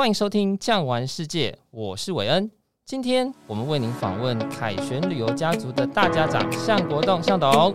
欢迎收听《酱玩世界》，我是韦恩。今天我们为您访问凯旋旅游家族的大家长向国栋向董。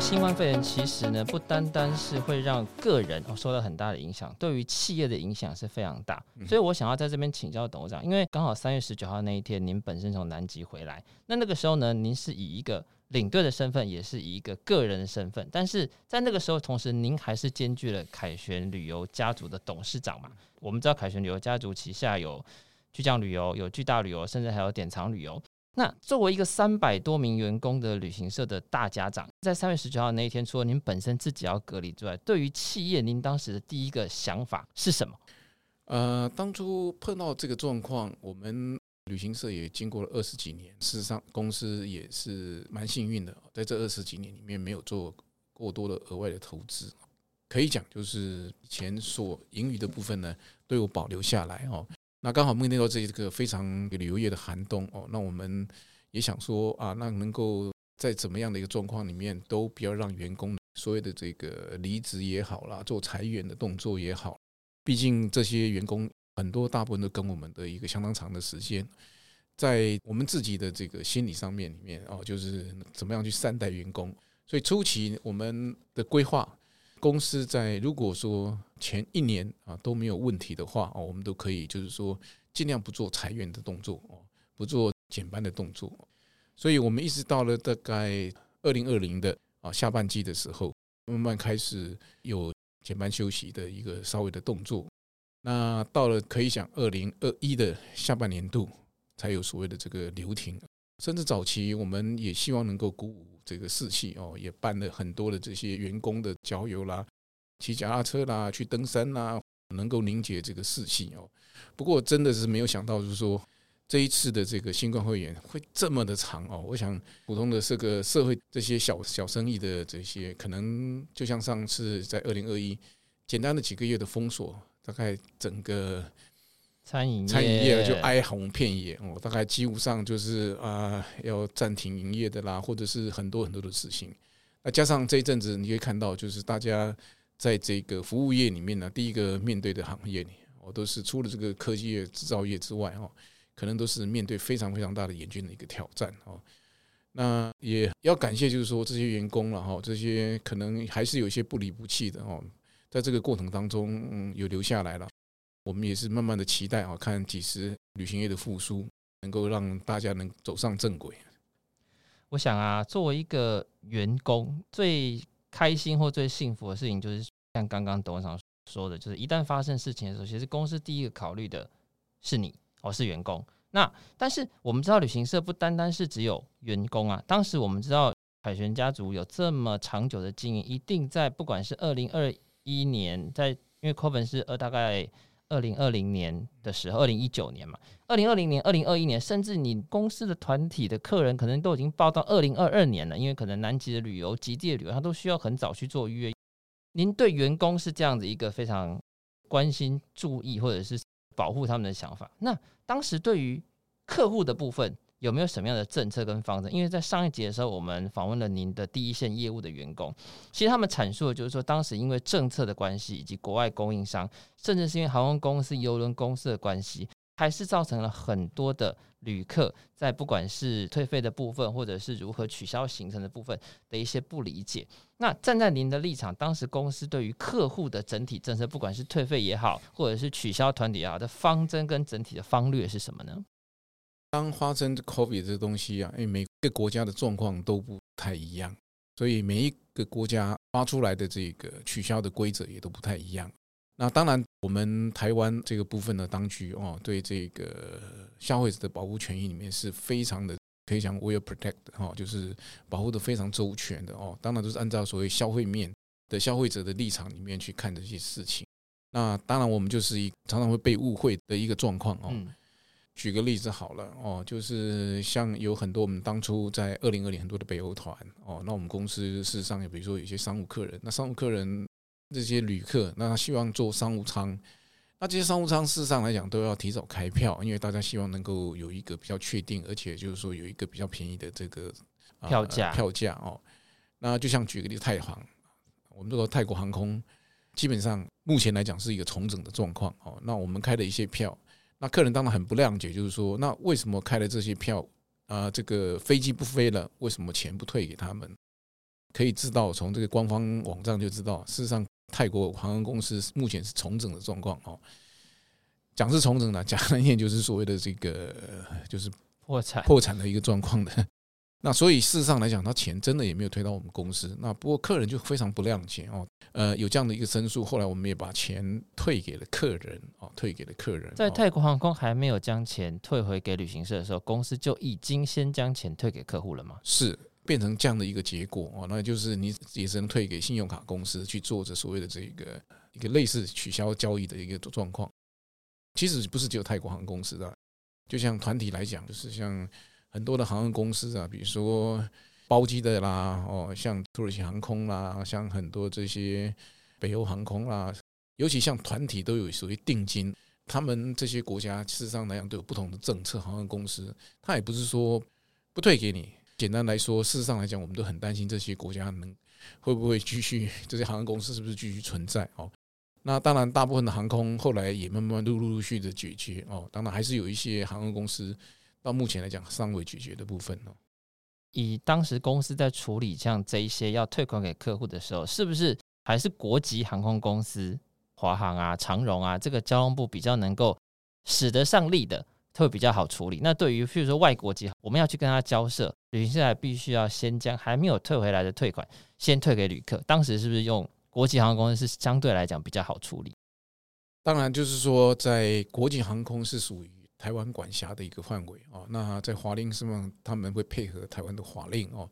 新冠肺炎其实呢，不单单是会让个人受到很大的影响，对于企业的影响是非常大。所以我想要在这边请教董事长，因为刚好三月十九号那一天，您本身从南极回来，那那个时候呢，您是以一个领队的身份，也是以一个个人的身份，但是在那个时候，同时您还是兼具了凯旋旅游家族的董事长嘛。我们知道凯旋旅游家族旗下有巨匠旅游、有巨大旅游，甚至还有典藏旅游。那作为一个三百多名员工的旅行社的大家长，在三月十九号那一天，除了您本身自己要隔离之外，对于企业，您当时的第一个想法是什么？呃，当初碰到这个状况，我们旅行社也经过了二十几年，事实上公司也是蛮幸运的，在这二十几年里面没有做过多的额外的投资，可以讲就是以前所盈余的部分呢，都有保留下来哦。那刚好面对到这个非常旅游业的寒冬哦，那我们也想说啊，那能够在怎么样的一个状况里面，都不要让员工所谓的这个离职也好啦，做裁员的动作也好，毕竟这些员工很多大部分都跟我们的一个相当长的时间，在我们自己的这个心理上面里面哦，就是怎么样去善待员工，所以初期我们的规划。公司在如果说前一年啊都没有问题的话哦，我们都可以就是说尽量不做裁员的动作哦，不做减班的动作。所以我们一直到了大概二零二零的啊下半季的时候，慢慢开始有减班休息的一个稍微的动作。那到了可以讲二零二一的下半年度，才有所谓的这个留停。甚至早期我们也希望能够鼓舞。这个士气哦，也办了很多的这些员工的郊游啦、骑脚踏车啦、去登山啦，能够凝结这个士气哦。不过真的是没有想到，就是说这一次的这个新冠肺炎会这么的长哦。我想普通的这个社会这些小小生意的这些，可能就像上次在二零二一简单的几个月的封锁，大概整个。餐饮餐饮业就哀鸿遍野哦，大概几乎上就是啊要暂停营业的啦，或者是很多很多的事情。那加上这一阵子，你可以看到，就是大家在这个服务业里面呢，第一个面对的行业里，我都是除了这个科技业、制造业之外哦，可能都是面对非常非常大的严峻的一个挑战哦。那也要感谢，就是说这些员工了哈，这些可能还是有一些不离不弃的哦，在这个过程当中，嗯，有留下来了。我们也是慢慢的期待啊，看几时旅行业的复苏能够让大家能走上正轨。我想啊，作为一个员工，最开心或最幸福的事情，就是像刚刚董事长说的，就是一旦发生事情的时候，其实公司第一个考虑的是你，哦，是员工。那但是我们知道，旅行社不单单是只有员工啊。当时我们知道凯旋家族有这么长久的经营，一定在不管是二零二一年，在因为 COVID 是呃大概。二零二零年的时候，二零一九年嘛，二零二零年、二零二一年，甚至你公司的团体的客人可能都已经报到二零二二年了，因为可能南极的旅游、极地的旅游，他都需要很早去做预约。您对员工是这样子一个非常关心、注意或者是保护他们的想法。那当时对于客户的部分。有没有什么样的政策跟方针？因为在上一集的时候，我们访问了您的第一线业务的员工，其实他们阐述的就是说，当时因为政策的关系，以及国外供应商，甚至是因为航空公司、邮轮公司的关系，还是造成了很多的旅客在不管是退费的部分，或者是如何取消行程的部分的一些不理解。那站在您的立场，当时公司对于客户的整体政策，不管是退费也好，或者是取消团体也好，的方针跟整体的方略是什么呢？当发生 COVID 这东西啊，因为每个国家的状况都不太一样，所以每一个国家发出来的这个取消的规则也都不太一样。那当然，我们台湾这个部分的当局哦，对这个消费者的保护权益里面是非常的可以讲 well protect 哈，就是保护的非常周全的哦。当然都是按照所谓消费面的消费者的立场里面去看这些事情。那当然，我们就是一常常会被误会的一个状况哦。举个例子好了哦，就是像有很多我们当初在二零二零很多的北欧团哦，那我们公司事实上也比如说有些商务客人，那商务客人这些旅客，那他希望坐商务舱，那这些商务舱事实上来讲都要提早开票，因为大家希望能够有一个比较确定，而且就是说有一个比较便宜的这个票价票价哦。那就像举个例，泰航，我们这个泰国航空，基本上目前来讲是一个重整的状况哦。那我们开的一些票，那客人当然很不谅解，就是说，那为什么开了这些票啊，这个飞机不飞了，为什么钱不退给他们？可以知道，从这个官方网站就知道，事实上泰国航空公司目前是重整的状况哦。讲是重整的，讲难听就是所谓的这个就是破产破产的一个状况的。那所以事实上来讲，他钱真的也没有退到我们公司。那不过客人就非常不谅解哦，呃，有这样的一个申诉，后来我们也把钱退给了客人哦，退给了客人。在泰国航空还没有将钱退回给旅行社的时候，公司就已经先将钱退给客户了吗？是变成这样的一个结果哦，那就是你也只能退给信用卡公司去做着所谓的这个一个类似取消交易的一个状况。其实不是只有泰国航空公司的，就像团体来讲，就是像很多的航空公司啊，比如说包机的啦，哦，像土耳其航空啦，像很多这些北欧航空啦，尤其像团体都有属于定金，他们这些国家事实上来讲都有不同的政策。航空公司他也不是说不退给你，简单来说，事实上来讲，我们都很担心这些国家能会不会继续，这些航空公司是不是继续存在哦。那当然，大部分的航空后来也慢慢陆陆续续的解决哦。当然，还是有一些航空公司到目前来讲尚未解决的部分哦。以当时公司在处理像这一些要退款给客户的时候，是不是还是国籍航空公司，华航啊、长荣啊，这个交通部比较能够使得上力的，会比较好处理？那对于譬如说外国籍，我们要去跟他交涉，旅行社还必须要先将还没有退回来的退款先退给旅客。当时是不是用？国际航空公司是相对来讲比较好处理，当然就是说，在国际航空是属于台湾管辖的一个范围哦。那在华令上，他们会配合台湾的华令哦。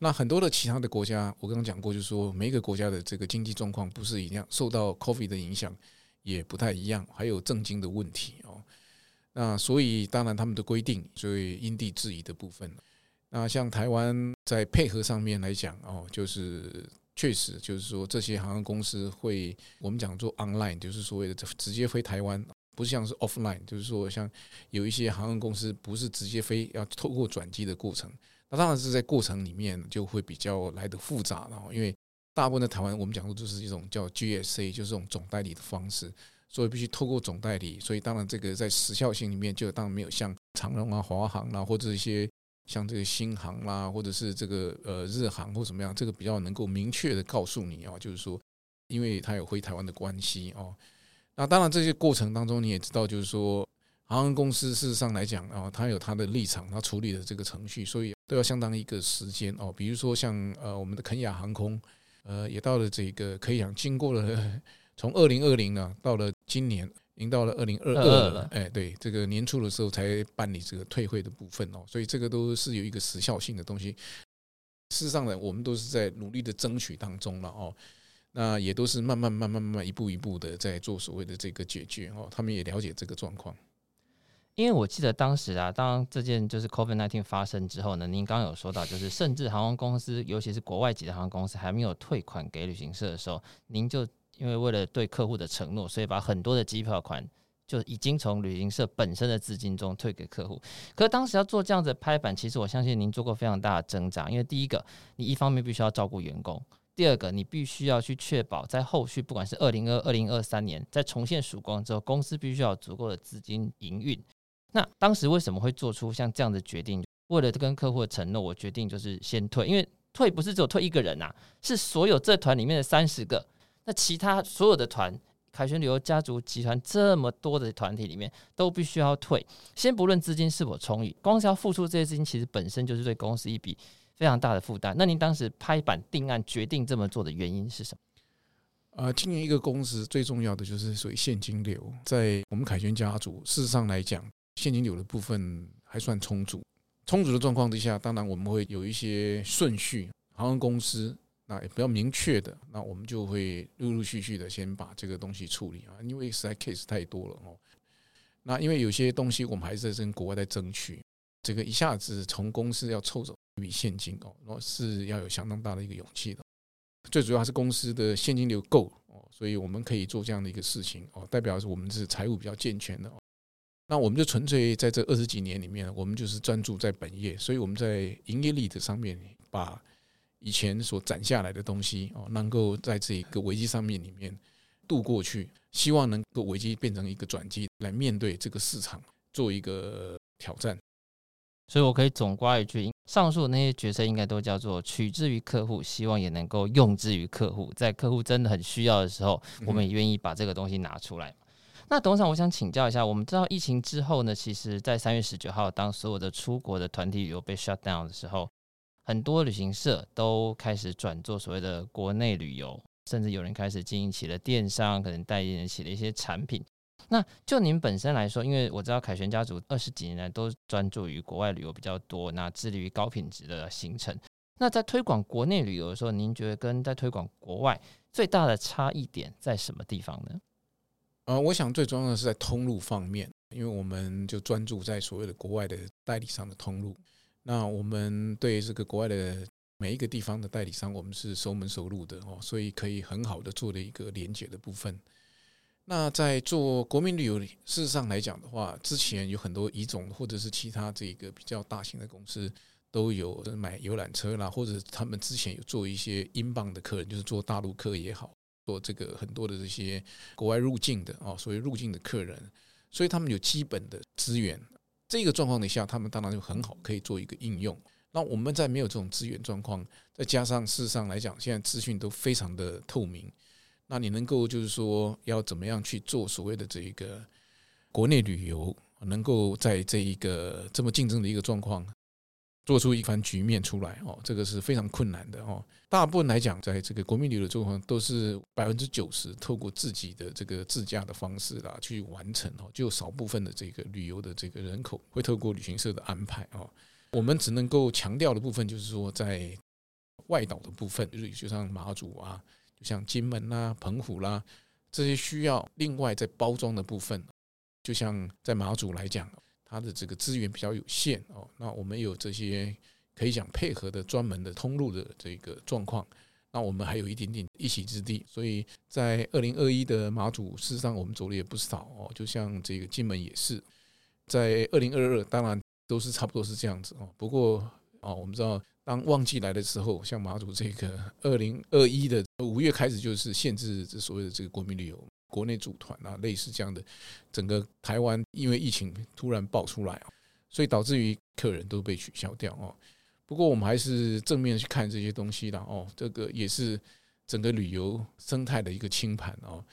那很多的其他的国家，我刚刚讲过，就是说每一个国家的这个经济状况不是一样，受到 COVID 的影响也不太一样，还有政经的问题哦。那所以当然他们的规定，所以因地制宜的部分。那像台湾在配合上面来讲哦，就是。确实，就是说这些航空公司会，我们讲做 online，就是所谓的直接飞台湾，不像是 offline，就是说像有一些航空公司不是直接飞，要透过转机的过程，那当然是在过程里面就会比较来得复杂了，因为大部分的台湾我们讲的就是一种叫 GSA，就是这种总代理的方式，所以必须透过总代理，所以当然这个在时效性里面就当然没有像长荣啊、华航啊或者一些。像这个新航啦，或者是这个呃日航或怎么样，这个比较能够明确的告诉你啊，就是说，因为它有回台湾的关系哦。那当然这些过程当中你也知道，就是说航空公司事实上来讲啊，它有它的立场，它处理的这个程序，所以都要相当一个时间哦。比如说像呃我们的肯亚航空，呃也到了这个可以讲经过了从二零二零呢到了今年。已经到了二零二二了，哎，对，这个年初的时候才办理这个退会的部分哦，所以这个都是有一个时效性的东西。事实上呢，我们都是在努力的争取当中了哦，那也都是慢慢、慢慢、慢慢、一步一步的在做所谓的这个解决哦。他们也了解这个状况，因为我记得当时啊，当这件就是 COVID-19 发生之后呢，您刚刚有说到，就是甚至航空公司，尤其是国外籍的航空公司还没有退款给旅行社的时候，您就。因为为了对客户的承诺，所以把很多的机票款就已经从旅行社本身的资金中退给客户。可是当时要做这样子的拍板，其实我相信您做过非常大的挣扎。因为第一个，你一方面必须要照顾员工；第二个，你必须要去确保在后续，不管是二零二二零二三年在重现曙光之后，公司必须要有足够的资金营运。那当时为什么会做出像这样的决定？为了跟客户的承诺，我决定就是先退，因为退不是只有退一个人呐、啊，是所有这团里面的三十个。那其他所有的团，凯旋旅游家族集团这么多的团体里面，都必须要退。先不论资金是否充裕，光是要付出这些资金，其实本身就是对公司一笔非常大的负担。那您当时拍板定案，决定这么做的原因是什么？呃，经营一个公司最重要的就是属于现金流。在我们凯旋家族，事实上来讲，现金流的部分还算充足。充足的状况之下，当然我们会有一些顺序，航空公司。那也比较明确的，那我们就会陆陆续续的先把这个东西处理啊，因为实在 case 太多了哦。那因为有些东西我们还是在跟国外在争取，这个一下子从公司要抽走一笔现金哦，是要有相当大的一个勇气的。最主要还是公司的现金流够哦，所以我们可以做这样的一个事情哦，代表是我们是财务比较健全的。那我们就纯粹在这二十几年里面，我们就是专注在本业，所以我们在营业利的上面把。以前所攒下来的东西哦，能够在这个危机上面里面度过去，希望能够危机变成一个转机，来面对这个市场，做一个挑战。所以我可以总括一句：上述那些角色应该都叫做取之于客户，希望也能够用之于客户，在客户真的很需要的时候，我们也愿意把这个东西拿出来。那董事长，我想请教一下，我们知道疫情之后呢，其实在三月十九号，当所有的出国的团体旅游被 shut down 的时候，很多旅行社都开始转做所谓的国内旅游，甚至有人开始经营起了电商，可能代言起了一些产品。那就您本身来说，因为我知道凯旋家族二十几年来都专注于国外旅游比较多，那致力于高品质的行程。那在推广国内旅游的时候，您觉得跟在推广国外最大的差异点在什么地方呢？呃，我想最重要的是在通路方面，因为我们就专注在所谓的国外的代理商的通路。那我们对这个国外的每一个地方的代理商，我们是熟门熟路的哦，所以可以很好的做了一个连接的部分。那在做国民旅游，事实上来讲的话，之前有很多乙种或者是其他这个比较大型的公司都有买游览车啦，或者他们之前有做一些英镑的客人，就是做大陆客也好，做这个很多的这些国外入境的哦，所谓入境的客人，所以他们有基本的资源。这个状况底下，他们当然就很好可以做一个应用。那我们在没有这种资源状况，再加上事实上来讲，现在资讯都非常的透明。那你能够就是说要怎么样去做所谓的这一个国内旅游，能够在这一个这么竞争的一个状况，做出一番局面出来哦，这个是非常困难的哦。大部分来讲，在这个国民旅游的状况，都是百分之九十透过自己的这个自驾的方式啦去完成哦，就少部分的这个旅游的这个人口会透过旅行社的安排哦。我们只能够强调的部分，就是说在外岛的部分，就是就像马祖啊。像金门啦、澎湖啦，这些需要另外在包装的部分，就像在马祖来讲，它的这个资源比较有限哦。那我们有这些可以讲配合的专门的通路的这个状况，那我们还有一点点一席之地。所以在二零二一的马祖，事实上我们走的也不少哦。就像这个金门也是，在二零二二，当然都是差不多是这样子哦。不过哦，我们知道。当旺季来的时候，像马祖这个二零二一的五月开始就是限制这所谓的这个国民旅游，国内组团啊，类似这样的，整个台湾因为疫情突然爆出来，所以导致于客人都被取消掉哦。不过我们还是正面去看这些东西的哦，这个也是整个旅游生态的一个清盘哦。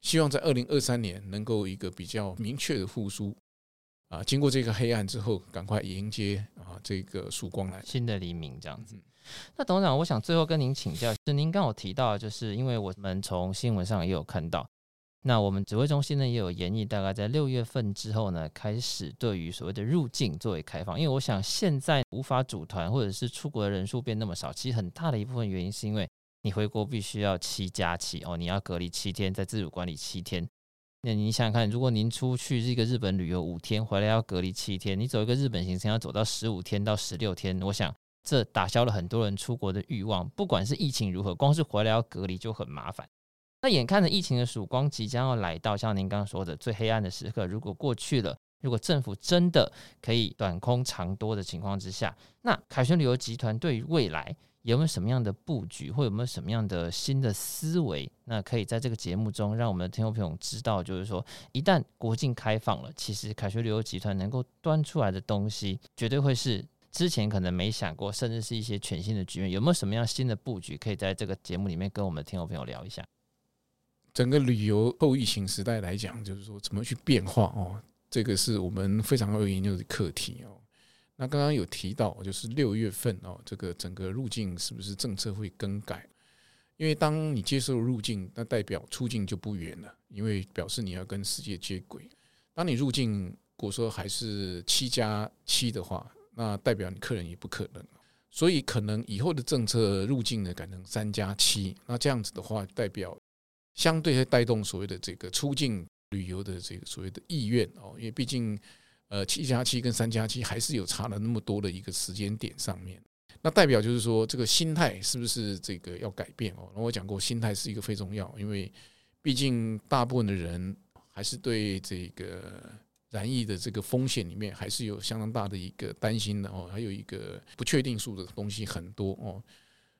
希望在二零二三年能够一个比较明确的复苏。啊，经过这个黑暗之后，赶快迎接啊这个曙光来，新的黎明这样子。那董事长，我想最后跟您请教，是您刚有提到，就是因为我们从新闻上也有看到，那我们指挥中心呢也有研议，大概在六月份之后呢，开始对于所谓的入境作为开放。因为我想现在无法组团或者是出国的人数变那么少，其实很大的一部分原因是因为你回国必须要七加七哦，你要隔离七天，在自主管理七天。那你想想看，如果您出去这个日本旅游五天，回来要隔离七天，你走一个日本行程要走到十五天到十六天，我想这打消了很多人出国的欲望。不管是疫情如何，光是回来要隔离就很麻烦。那眼看着疫情的曙光即将要来到，像您刚刚说的最黑暗的时刻，如果过去了，如果政府真的可以短空长多的情况之下，那凯旋旅游集团对于未来，有没有什么样的布局，或有没有什么样的新的思维？那可以在这个节目中让我们的听众朋友知道，就是说，一旦国境开放了，其实凯旋旅游集团能够端出来的东西，绝对会是之前可能没想过，甚至是一些全新的局面。有没有什么样新的布局，可以在这个节目里面跟我们的听众朋友聊一下？整个旅游后疫情时代来讲，就是说怎么去变化哦，这个是我们非常有研究的课题哦。那刚刚有提到，就是六月份哦，这个整个入境是不是政策会更改？因为当你接受入境，那代表出境就不远了，因为表示你要跟世界接轨。当你入境，如果说还是七加七的话，那代表你客人也不可能。所以可能以后的政策入境呢改成三加七，那这样子的话，代表相对会带动所谓的这个出境旅游的这个所谓的意愿哦，因为毕竟。呃，七加七跟三加七还是有差了那么多的一个时间点上面，那代表就是说这个心态是不是这个要改变哦？那我讲过，心态是一个非常重要，因为毕竟大部分的人还是对这个染疫的这个风险里面还是有相当大的一个担心的哦，还有一个不确定数的东西很多哦，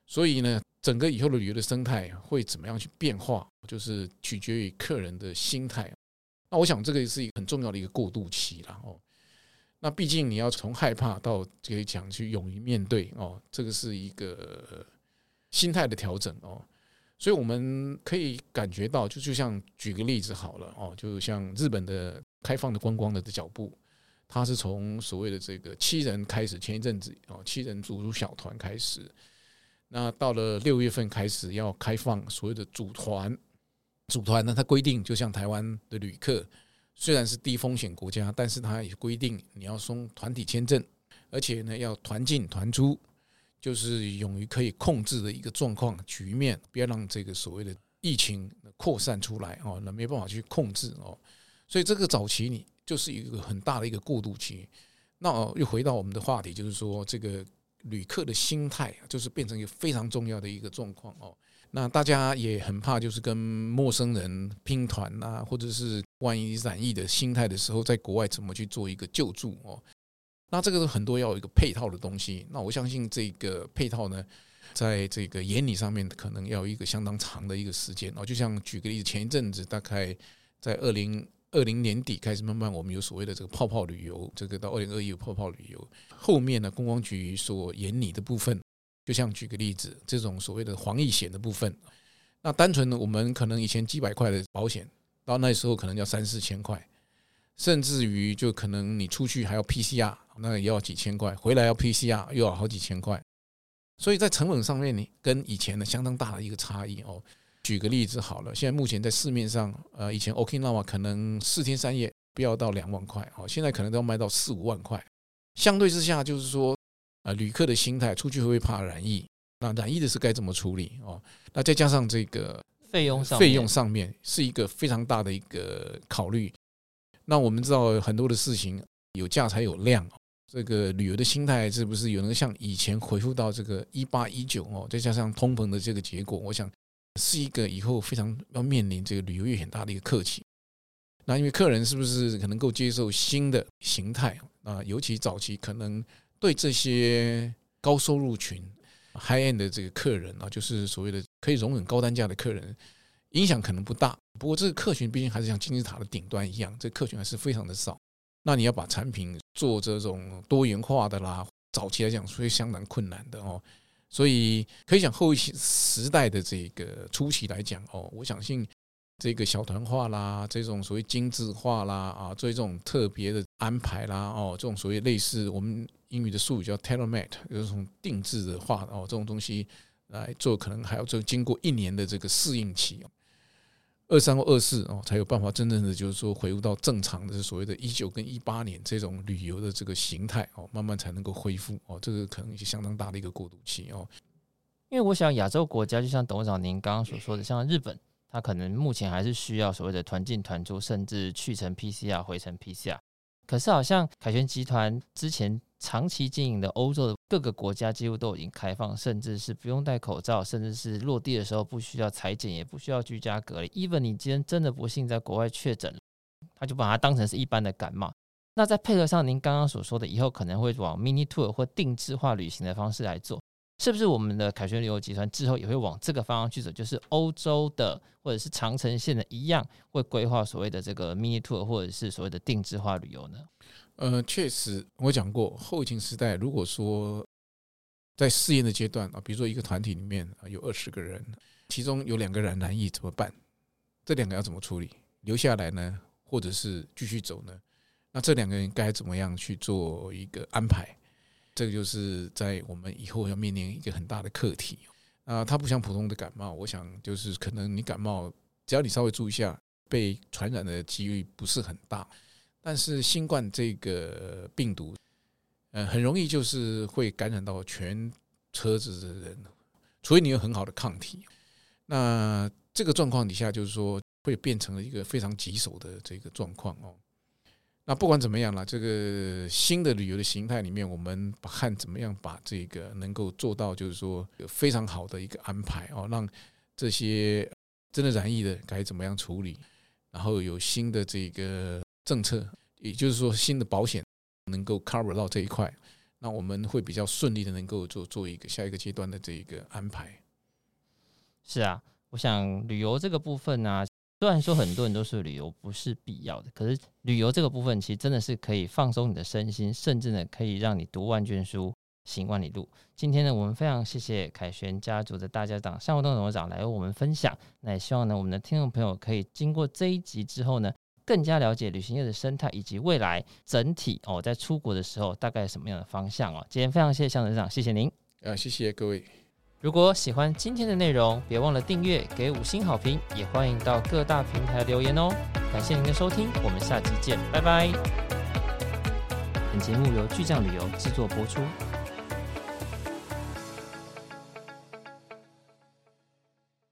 所以呢，整个以后的旅游的生态会怎么样去变化，就是取决于客人的心态。那我想这个是一个很重要的一个过渡期了哦。那毕竟你要从害怕到可以讲去勇于面对哦，这个是一个心态的调整哦。所以我们可以感觉到，就就像举个例子好了哦，就像日本的开放的观光的脚步，它是从所谓的这个七人开始，前一阵子哦，七人组入小团开始，那到了六月份开始要开放所谓的组团，组团呢，它规定就像台湾的旅客。虽然是低风险国家，但是它也规定你要送团体签证，而且呢要团进团出，就是勇于可以控制的一个状况局面，不要让这个所谓的疫情扩散出来哦，那没办法去控制哦。所以这个早期你就是一个很大的一个过渡期。那又回到我们的话题，就是说这个旅客的心态就是变成一个非常重要的一个状况哦。那大家也很怕，就是跟陌生人拼团啊，或者是万一染疫的心态的时候，在国外怎么去做一个救助哦？那这个是很多要有一个配套的东西。那我相信这个配套呢，在这个研拟上面可能要一个相当长的一个时间哦。就像举个例子，前一阵子大概在二零二零年底开始，慢慢我们有所谓的这个泡泡旅游，这个到二零二一有泡泡旅游，后面呢，观光局所研拟的部分。就像举个例子，这种所谓的防疫险的部分，那单纯的我们可能以前几百块的保险，到那时候可能要三四千块，甚至于就可能你出去还要 PCR，那也要几千块，回来要 PCR 又要好几千块，所以在成本上面你跟以前的相当大的一个差异哦。举个例子好了，现在目前在市面上，呃，以前 Okinawa 可能四天三夜不要到两万块哦，现在可能都要卖到四五万块，相对之下就是说。啊，旅客的心态，出去会不会怕染疫？那染疫的是该怎么处理？哦，那再加上这个费用上，费用上面是一个非常大的一个考虑。那我们知道很多的事情有价才有量，这个旅游的心态是不是有能像以前回复到这个一八一九哦？再加上通膨的这个结果，我想是一个以后非常要面临这个旅游业很大的一个课题。那因为客人是不是可能够接受新的形态啊？尤其早期可能。对这些高收入群、high end 的这个客人啊，就是所谓的可以容忍高单价的客人，影响可能不大。不过这个客群毕竟还是像金字塔的顶端一样，这客群还是非常的少。那你要把产品做这种多元化的啦，早期来讲所以相当困难的哦。所以可以讲后期时代的这个初期来讲哦，我相信。这个小团化啦，这种所谓精致化啦，啊，做这种特别的安排啦，哦，这种所谓类似我们英语的术语叫 tailor-made，有这种定制的化哦，这种东西来做，可能还要做经过一年的这个适应期，二三或二四哦，才有办法真正的就是说恢复到正常的所谓的一九跟一八年这种旅游的这个形态哦，慢慢才能够恢复哦，这个可能是相当大的一个过渡期哦。因为我想亚洲国家就像董事长您刚刚所说的，像日本。他可能目前还是需要所谓的团进团出，甚至去程 PCR 回程 PCR。可是好像凯旋集团之前长期经营的欧洲的各个国家几乎都已经开放，甚至是不用戴口罩，甚至是落地的时候不需要采检，也不需要居家隔离。Even 你今天真的不幸在国外确诊，他就把它当成是一般的感冒。那再配合上您刚刚所说的，以后可能会往 mini tour 或定制化旅行的方式来做。是不是我们的凯旋旅游集团之后也会往这个方向去走？就是欧洲的或者是长城线的一样，会规划所谓的这个 mini tour 或者是所谓的定制化旅游呢？呃，确实，我讲过，后疫情时代，如果说在试验的阶段啊，比如说一个团体里面啊有二十个人，其中有两个人难易怎么办？这两个要怎么处理？留下来呢，或者是继续走呢？那这两个人该怎么样去做一个安排？这个就是在我们以后要面临一个很大的课题啊，它不像普通的感冒，我想就是可能你感冒，只要你稍微注意一下，被传染的几率不是很大。但是新冠这个病毒，呃，很容易就是会感染到全车子的人，除非你有很好的抗体。那这个状况底下，就是说会变成了一个非常棘手的这个状况哦。那不管怎么样了，这个新的旅游的形态里面，我们看怎么样把这个能够做到，就是说有非常好的一个安排哦，让这些真的染疫的该怎么样处理，然后有新的这个政策，也就是说新的保险能够 cover 到这一块，那我们会比较顺利的能够做做一个下一个阶段的这一个安排。是啊，我想旅游这个部分呢、虽然说很多人都说旅游不是必要的，可是旅游这个部分其实真的是可以放松你的身心，甚至呢可以让你读万卷书，行万里路。今天呢，我们非常谢谢凯旋家族的大家长向国栋董事长来为我们分享。那也希望呢，我们的听众朋友可以经过这一集之后呢，更加了解旅行业的生态以及未来整体哦，在出国的时候大概什么样的方向哦。今天非常谢谢向董事长，谢谢您。呃，谢谢各位。如果喜欢今天的内容，别忘了订阅、给五星好评，也欢迎到各大平台留言哦。感谢您的收听，我们下期见，拜拜。本节目由巨匠旅游制作播出。